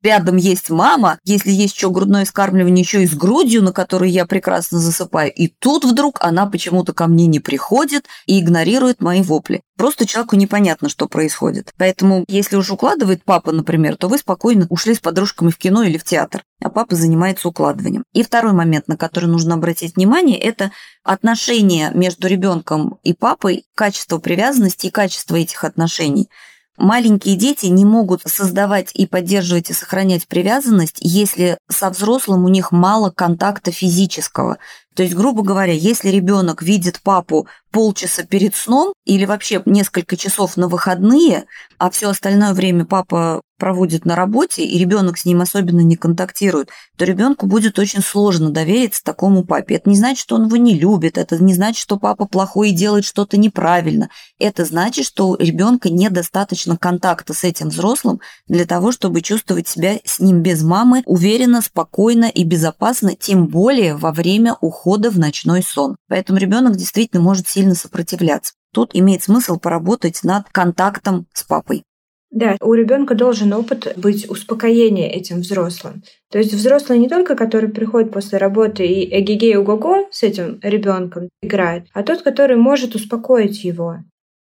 Speaker 1: Рядом есть мама, если есть еще грудное скармливание, еще и с грудью, на которой я прекрасно засыпаю. И тут вдруг она почему-то ко мне не приходит и игнорирует мои вопли. Просто человеку непонятно, что происходит. Поэтому, если уж укладывает папа, например, то вы спокойно ушли с подружками в кино или в театр, а папа занимается укладыванием. И второй момент, на который нужно обратить внимание, это отношения между ребенком и папой, качество привязанности и качество этих отношений – Маленькие дети не могут создавать и поддерживать и сохранять привязанность, если со взрослым у них мало контакта физического. То есть, грубо говоря, если ребенок видит папу полчаса перед сном или вообще несколько часов на выходные, а все остальное время папа проводит на работе, и ребенок с ним особенно не контактирует, то ребенку будет очень сложно довериться такому папе. Это не значит, что он его не любит, это не значит, что папа плохой и делает что-то неправильно. Это значит, что у ребенка недостаточно контакта с этим взрослым для того, чтобы чувствовать себя с ним без мамы уверенно, спокойно и безопасно, тем более во время ухода в ночной сон. Поэтому ребенок действительно может сильно сопротивляться. Тут имеет смысл поработать над контактом с папой.
Speaker 2: Да, у ребенка должен опыт быть успокоения этим взрослым. То есть взрослый не только, который приходит после работы и эгегей уго с этим ребенком играет, а тот, который может успокоить его.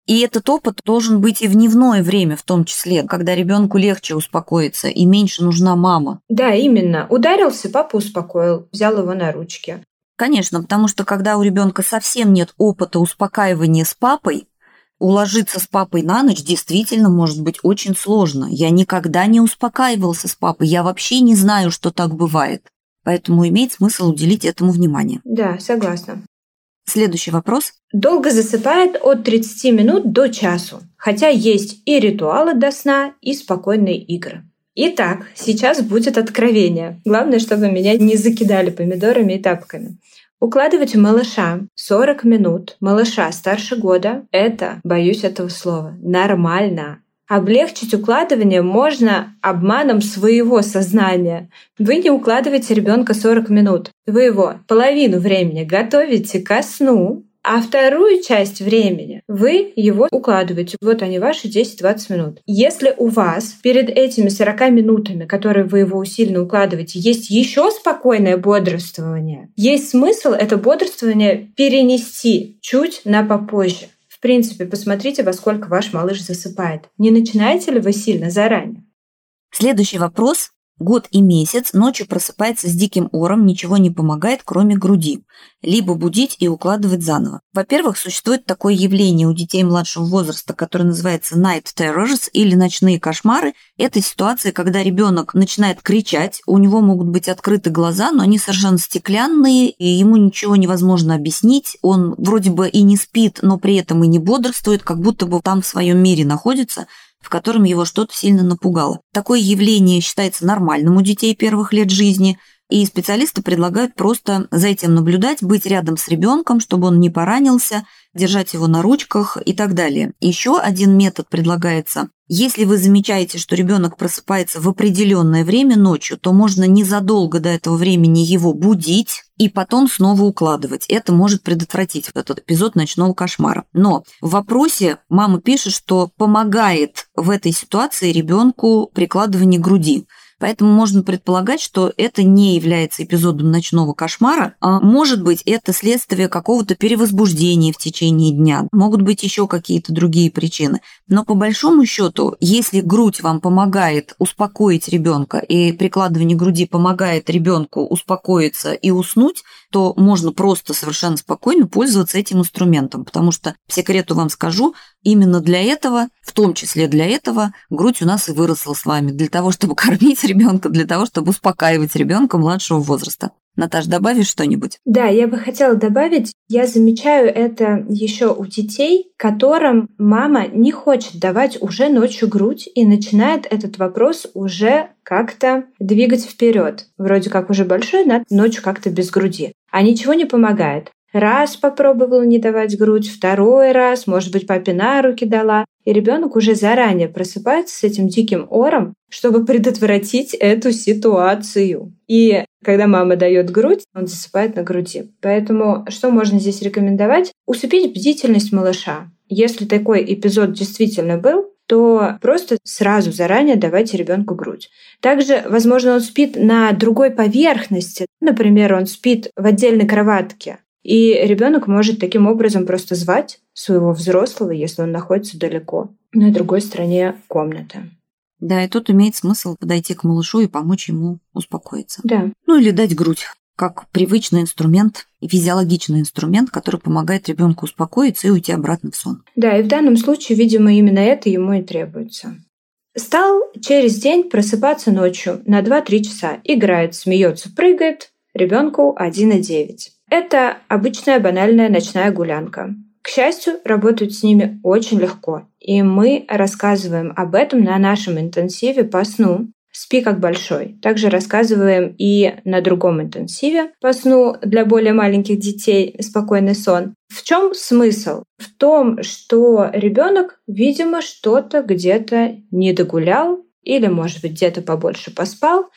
Speaker 1: И этот опыт должен быть и в дневное время, в том числе, когда ребенку легче успокоиться и меньше нужна мама.
Speaker 2: Да, именно. Ударился, папа успокоил, взял его на ручки.
Speaker 1: Конечно, потому что когда у ребенка совсем нет опыта успокаивания с папой, Уложиться с папой на ночь действительно может быть очень сложно. Я никогда не успокаивался с папой, я вообще не знаю, что так бывает. Поэтому имеет смысл уделить этому внимание.
Speaker 2: Да, согласна.
Speaker 1: Следующий вопрос.
Speaker 2: Долго засыпает от 30 минут до часу, хотя есть и ритуалы до сна, и спокойные игры. Итак, сейчас будет откровение. Главное, чтобы меня не закидали помидорами и тапками. Укладывать малыша 40 минут, малыша старше года, это, боюсь этого слова, нормально. Облегчить укладывание можно обманом своего сознания. Вы не укладываете ребенка 40 минут. Вы его половину времени готовите ко сну, а вторую часть времени вы его укладываете. Вот они ваши 10-20 минут. Если у вас перед этими 40 минутами, которые вы его усиленно укладываете, есть еще спокойное бодрствование, есть смысл это бодрствование перенести чуть на попозже. В принципе, посмотрите, во сколько ваш малыш засыпает. Не начинаете ли вы сильно заранее?
Speaker 1: Следующий вопрос Год и месяц ночью просыпается с диким ором, ничего не помогает, кроме груди. Либо будить и укладывать заново. Во-первых, существует такое явление у детей младшего возраста, которое называется night terrors или ночные кошмары. Это ситуация, когда ребенок начинает кричать, у него могут быть открыты глаза, но они совершенно стеклянные, и ему ничего невозможно объяснить. Он вроде бы и не спит, но при этом и не бодрствует, как будто бы там в своем мире находится – в котором его что-то сильно напугало. Такое явление считается нормальным у детей первых лет жизни, и специалисты предлагают просто за этим наблюдать, быть рядом с ребенком, чтобы он не поранился, держать его на ручках и так далее. Еще один метод предлагается. Если вы замечаете, что ребенок просыпается в определенное время ночью, то можно незадолго до этого времени его будить и потом снова укладывать. Это может предотвратить этот эпизод ночного кошмара. Но в вопросе мама пишет, что помогает в этой ситуации ребенку прикладывание груди. Поэтому можно предполагать, что это не является эпизодом ночного кошмара, а может быть это следствие какого-то перевозбуждения в течение дня. Могут быть еще какие-то другие причины. Но по большому счету, если грудь вам помогает успокоить ребенка и прикладывание груди помогает ребенку успокоиться и уснуть, то можно просто совершенно спокойно пользоваться этим инструментом, потому что, секрету вам скажу, именно для этого, в том числе для этого, грудь у нас и выросла с вами, для того, чтобы кормить ребенка, для того, чтобы успокаивать ребенка младшего возраста. Наташ, добавишь что-нибудь?
Speaker 2: Да, я бы хотела добавить, я замечаю это еще у детей, которым мама не хочет давать уже ночью грудь и начинает этот вопрос уже как-то двигать вперед. Вроде как уже большой, надо ночью как-то без груди. А ничего не помогает. Раз попробовала не давать грудь, второй раз, может быть, папе на руки дала. И ребенок уже заранее просыпается с этим диким ором, чтобы предотвратить эту ситуацию. И когда мама дает грудь, он засыпает на груди. Поэтому что можно здесь рекомендовать? Усыпить бдительность малыша. Если такой эпизод действительно был, то просто сразу заранее давайте ребенку грудь. Также, возможно, он спит на другой поверхности. Например, он спит в отдельной кроватке. И ребенок может таким образом просто звать своего взрослого, если он находится далеко, на другой стороне комнаты.
Speaker 1: Да, и тут имеет смысл подойти к малышу и помочь ему успокоиться.
Speaker 2: Да.
Speaker 1: Ну или дать грудь как привычный инструмент и физиологичный инструмент, который помогает ребенку успокоиться и уйти обратно в сон.
Speaker 2: Да, и в данном случае, видимо, именно это ему и требуется. Стал через день просыпаться ночью на 2-3 часа. Играет, смеется, прыгает. Ребенку 1,9. Это обычная банальная ночная гулянка. К счастью, работать с ними очень легко. И мы рассказываем об этом на нашем интенсиве по сну, «Спи как большой». Также рассказываем и на другом интенсиве по сну для более маленьких детей «Спокойный сон». В чем смысл? В том, что ребенок, видимо, что-то где-то не догулял или, может быть, где-то побольше поспал,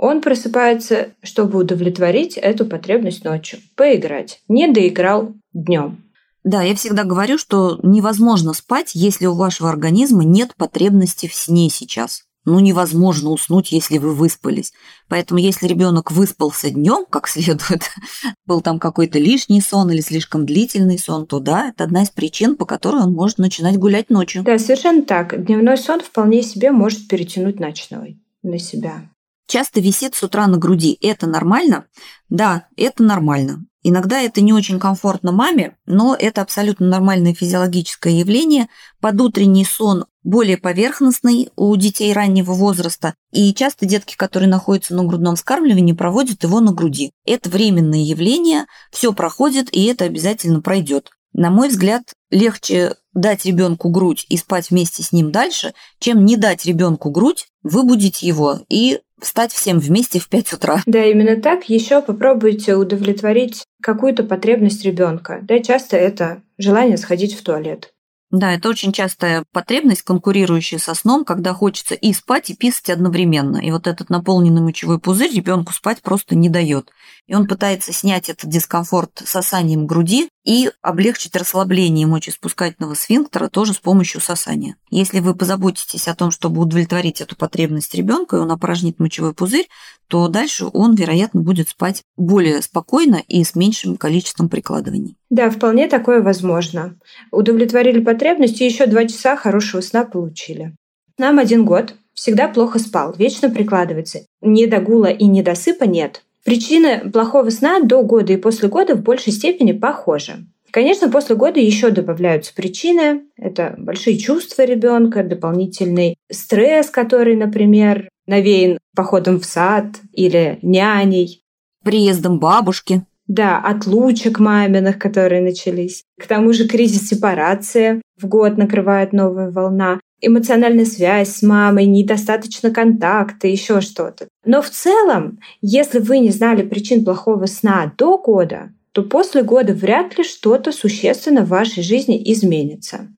Speaker 2: он просыпается, чтобы удовлетворить эту потребность ночью, поиграть. Не доиграл днем.
Speaker 1: Да, я всегда говорю, что невозможно спать, если у вашего организма нет потребности в сне сейчас ну, невозможно уснуть, если вы выспались. Поэтому, если ребенок выспался днем, как следует, был там какой-то лишний сон или слишком длительный сон, то да, это одна из причин, по которой он может начинать гулять ночью.
Speaker 2: Да, совершенно так. Дневной сон вполне себе может перетянуть ночной на себя.
Speaker 1: Часто висит с утра на груди. Это нормально? Да, это нормально. Иногда это не очень комфортно маме, но это абсолютно нормальное физиологическое явление. Под утренний сон более поверхностный у детей раннего возраста, и часто детки, которые находятся на грудном вскармливании, проводят его на груди. Это временное явление, все проходит, и это обязательно пройдет. На мой взгляд, легче дать ребенку грудь и спать вместе с ним дальше, чем не дать ребенку грудь, выбудить его и встать всем вместе в 5 утра.
Speaker 2: Да, именно так. Еще попробуйте удовлетворить какую-то потребность ребенка. Да, часто это желание сходить в туалет.
Speaker 1: Да, это очень частая потребность, конкурирующая со сном, когда хочется и спать, и писать одновременно. И вот этот наполненный мочевой пузырь ребенку спать просто не дает. И он пытается снять этот дискомфорт сосанием груди и облегчить расслабление мочеиспускательного сфинктера тоже с помощью сосания. Если вы позаботитесь о том, чтобы удовлетворить эту потребность ребенка, и он опорожнит мочевой пузырь, то дальше он, вероятно, будет спать более спокойно и с меньшим количеством прикладываний.
Speaker 2: Да, вполне такое возможно. Удовлетворили потребность и еще два часа хорошего сна получили. Нам один год, всегда плохо спал, вечно прикладывается. Недогула и недосыпа нет. Причины плохого сна до года и после года в большей степени похожи. Конечно, после года еще добавляются причины. Это большие чувства ребенка, дополнительный стресс, который, например, навеян походом в сад или няней.
Speaker 1: Приездом бабушки.
Speaker 2: Да, отлучек маминых, которые начались. К тому же кризис сепарации в год накрывает новая волна эмоциональная связь с мамой, недостаточно контакта, еще что-то. Но в целом, если вы не знали причин плохого сна до года, то после года вряд ли что-то существенно в вашей жизни изменится.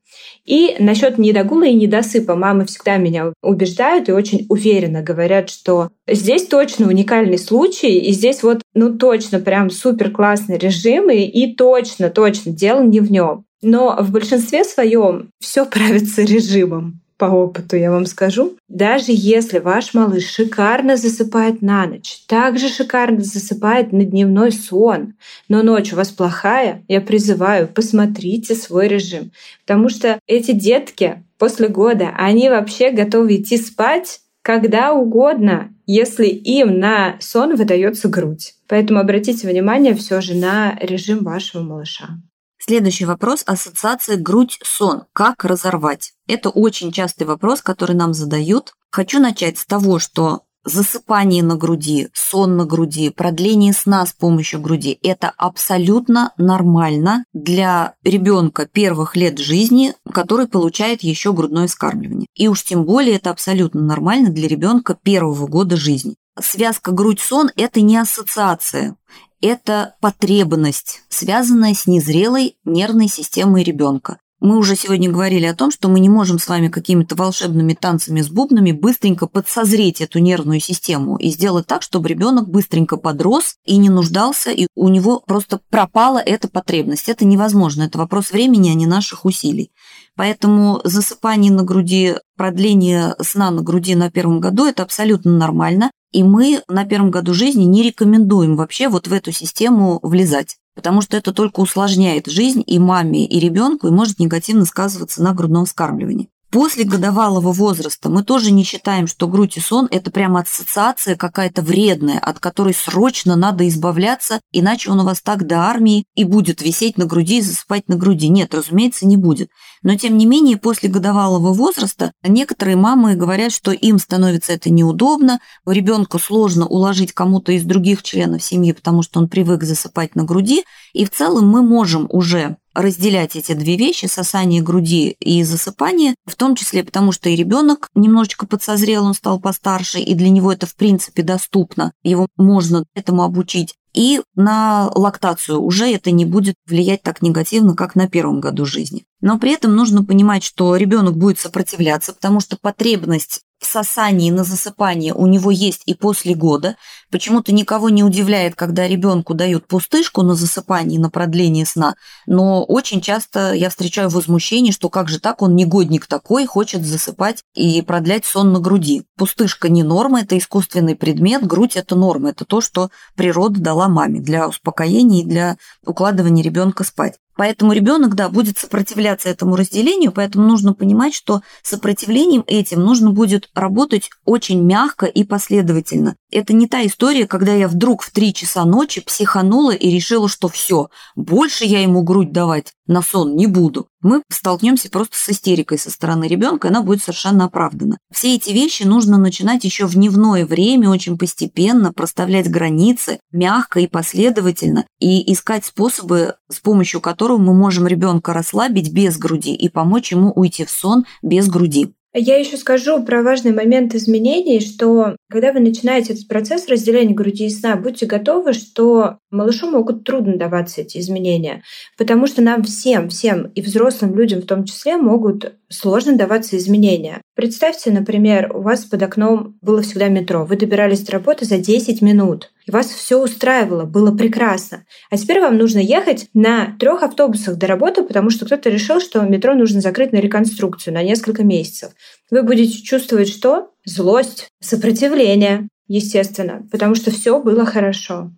Speaker 2: И насчет недогула и недосыпа мамы всегда меня убеждают и очень уверенно говорят, что здесь точно уникальный случай, и здесь вот, ну точно прям супер классный режим, и, и точно, точно дело не в нем. Но в большинстве своем все правится режимом по опыту я вам скажу. Даже если ваш малыш шикарно засыпает на ночь, также шикарно засыпает на дневной сон, но ночь у вас плохая, я призываю, посмотрите свой режим. Потому что эти детки после года, они вообще готовы идти спать когда угодно, если им на сон выдается грудь. Поэтому обратите внимание все же на режим вашего малыша.
Speaker 1: Следующий вопрос – ассоциация грудь-сон. Как разорвать? Это очень частый вопрос, который нам задают. Хочу начать с того, что засыпание на груди, сон на груди, продление сна с помощью груди – это абсолютно нормально для ребенка первых лет жизни, который получает еще грудное вскармливание. И уж тем более это абсолютно нормально для ребенка первого года жизни. Связка грудь-сон – это не ассоциация это потребность, связанная с незрелой нервной системой ребенка. Мы уже сегодня говорили о том, что мы не можем с вами какими-то волшебными танцами с бубнами быстренько подсозреть эту нервную систему и сделать так, чтобы ребенок быстренько подрос и не нуждался, и у него просто пропала эта потребность. Это невозможно, это вопрос времени, а не наших усилий. Поэтому засыпание на груди, продление сна на груди на первом году – это абсолютно нормально. И мы на первом году жизни не рекомендуем вообще вот в эту систему влезать. Потому что это только усложняет жизнь и маме, и ребенку, и может негативно сказываться на грудном вскармливании. После годовалого возраста мы тоже не считаем, что грудь и сон – это прямо ассоциация какая-то вредная, от которой срочно надо избавляться, иначе он у вас так до армии и будет висеть на груди и засыпать на груди. Нет, разумеется, не будет. Но, тем не менее, после годовалого возраста некоторые мамы говорят, что им становится это неудобно, ребенку сложно уложить кому-то из других членов семьи, потому что он привык засыпать на груди, и в целом мы можем уже разделять эти две вещи, сосание груди и засыпание, в том числе потому, что и ребенок немножечко подсозрел, он стал постарше, и для него это в принципе доступно, его можно этому обучить. И на лактацию уже это не будет влиять так негативно, как на первом году жизни. Но при этом нужно понимать, что ребенок будет сопротивляться, потому что потребность в сосании на засыпание у него есть и после года. Почему-то никого не удивляет, когда ребенку дают пустышку на засыпание, на продление сна, но очень часто я встречаю возмущение, что как же так, он негодник такой, хочет засыпать и продлять сон на груди. Пустышка не норма, это искусственный предмет, грудь – это норма, это то, что природа дала маме для успокоения и для укладывания ребенка спать. Поэтому ребенок, да, будет сопротивляться этому разделению, поэтому нужно понимать, что сопротивлением этим нужно будет работать очень мягко и последовательно. Это не та история, когда я вдруг в 3 часа ночи психанула и решила, что все, больше я ему грудь давать на сон не буду. Мы столкнемся просто с истерикой со стороны ребенка, она будет совершенно оправдана. Все эти вещи нужно начинать еще в дневное время, очень постепенно, проставлять границы, мягко и последовательно, и искать способы, с помощью которых мы можем ребенка расслабить без груди и помочь ему уйти в сон без груди.
Speaker 2: Я еще скажу про важный момент изменений, что когда вы начинаете этот процесс разделения груди и сна, будьте готовы, что малышу могут трудно даваться эти изменения, потому что нам всем, всем и взрослым людям в том числе могут сложно даваться изменения. Представьте, например, у вас под окном было всегда метро, вы добирались до работы за 10 минут, и вас все устраивало, было прекрасно. А теперь вам нужно ехать на трех автобусах до работы, потому что кто-то решил, что метро нужно закрыть на реконструкцию на несколько месяцев. Вы будете чувствовать что? Злость, сопротивление, естественно, потому что все было хорошо.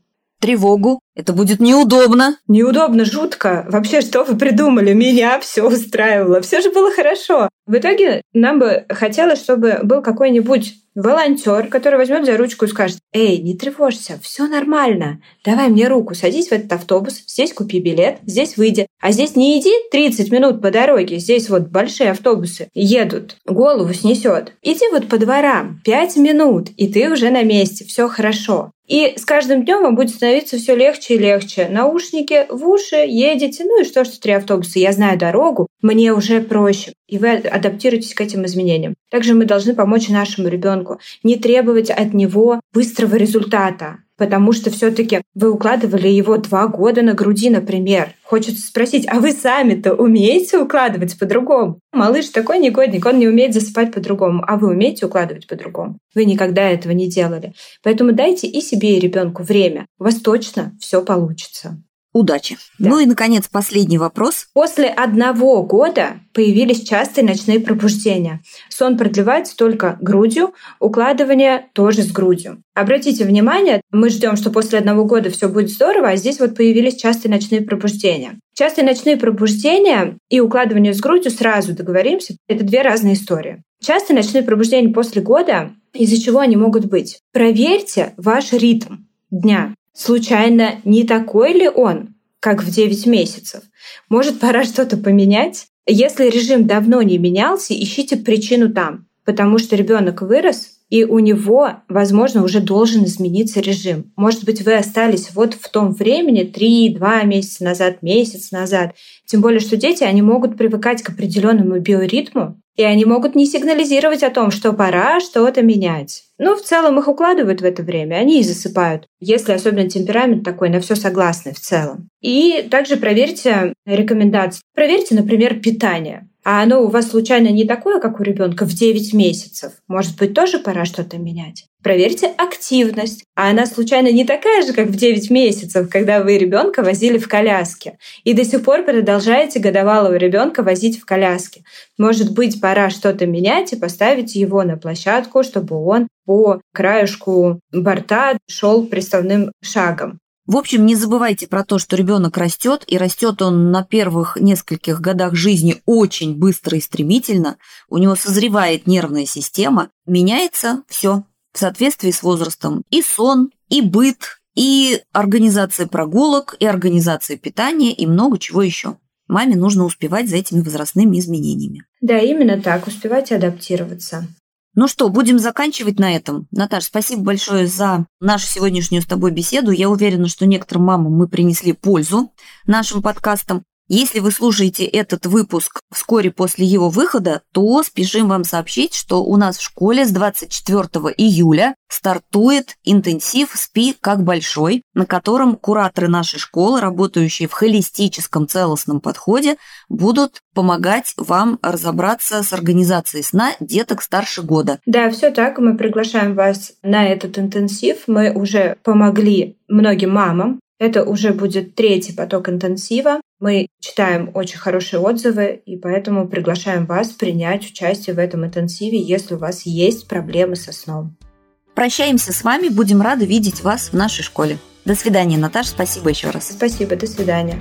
Speaker 1: Тревогу. Это будет неудобно.
Speaker 2: Неудобно, жутко. Вообще, что вы придумали? Меня все устраивало. Все же было хорошо. В итоге нам бы хотелось, чтобы был какой-нибудь волонтер, который возьмет за ручку и скажет, эй, не тревожься, все нормально, давай мне руку, садись в этот автобус, здесь купи билет, здесь выйди. А здесь не иди 30 минут по дороге, здесь вот большие автобусы едут, голову снесет. Иди вот по дворам 5 минут, и ты уже на месте, все хорошо. И с каждым днем вам будет становиться все легче и легче. Наушники в уши, едете, ну и что, что три автобуса, я знаю дорогу, мне уже проще. И вы адаптируетесь к этим изменениям. Также мы должны помочь нашему ребенку, не требовать от него быстрого результата, потому что все-таки вы укладывали его два года на груди, например. Хочется спросить, а вы сами-то умеете укладывать по-другому? Малыш такой негодник, он не умеет засыпать по-другому, а вы умеете укладывать по-другому? Вы никогда этого не делали. Поэтому дайте и себе, и ребенку время. У вас точно все получится
Speaker 1: удачи. Да. Ну и, наконец, последний вопрос.
Speaker 2: После одного года появились частые ночные пробуждения. Сон продлевается только грудью, укладывание тоже с грудью. Обратите внимание, мы ждем, что после одного года все будет здорово, а здесь вот появились частые ночные пробуждения. Частые ночные пробуждения и укладывание с грудью сразу договоримся, это две разные истории. Частые ночные пробуждения после года, из-за чего они могут быть? Проверьте ваш ритм дня. Случайно не такой ли он, как в 9 месяцев? Может, пора что-то поменять? Если режим давно не менялся, ищите причину там, потому что ребенок вырос, и у него, возможно, уже должен измениться режим. Может быть, вы остались вот в том времени 3-2 месяца назад, месяц назад. Тем более, что дети, они могут привыкать к определенному биоритму, и они могут не сигнализировать о том, что пора что-то менять. Ну, в целом их укладывают в это время, они и засыпают, если особенно темперамент такой, на все согласны в целом. И также проверьте рекомендации. Проверьте, например, питание. А оно у вас случайно не такое, как у ребенка в 9 месяцев, может быть, тоже пора что-то менять. Проверьте активность. А она случайно не такая же, как в 9 месяцев, когда вы ребенка возили в коляске. И до сих пор продолжаете годовалого ребенка возить в коляске. Может быть, пора что-то менять и поставить его на площадку, чтобы он по краешку борта шел приставным шагом.
Speaker 1: В общем, не забывайте про то, что ребенок растет, и растет он на первых нескольких годах жизни очень быстро и стремительно. У него созревает нервная система, меняется все в соответствии с возрастом. И сон, и быт, и организация прогулок, и организация питания, и много чего еще. Маме нужно успевать за этими возрастными изменениями.
Speaker 2: Да, именно так, успевать адаптироваться.
Speaker 1: Ну что, будем заканчивать на этом. Наташ, спасибо большое за нашу сегодняшнюю с тобой беседу. Я уверена, что некоторым мамам мы принесли пользу нашим подкастам. Если вы слушаете этот выпуск вскоре после его выхода, то спешим вам сообщить, что у нас в школе с 24 июля стартует интенсив «Спи как большой», на котором кураторы нашей школы, работающие в холистическом целостном подходе, будут помогать вам разобраться с организацией сна деток старше года.
Speaker 2: Да, все так. Мы приглашаем вас на этот интенсив. Мы уже помогли многим мамам это уже будет третий поток интенсива. Мы читаем очень хорошие отзывы, и поэтому приглашаем вас принять участие в этом интенсиве, если у вас есть проблемы со сном.
Speaker 1: Прощаемся с вами, будем рады видеть вас в нашей школе. До свидания, Наташа, спасибо еще раз.
Speaker 2: Спасибо, до свидания.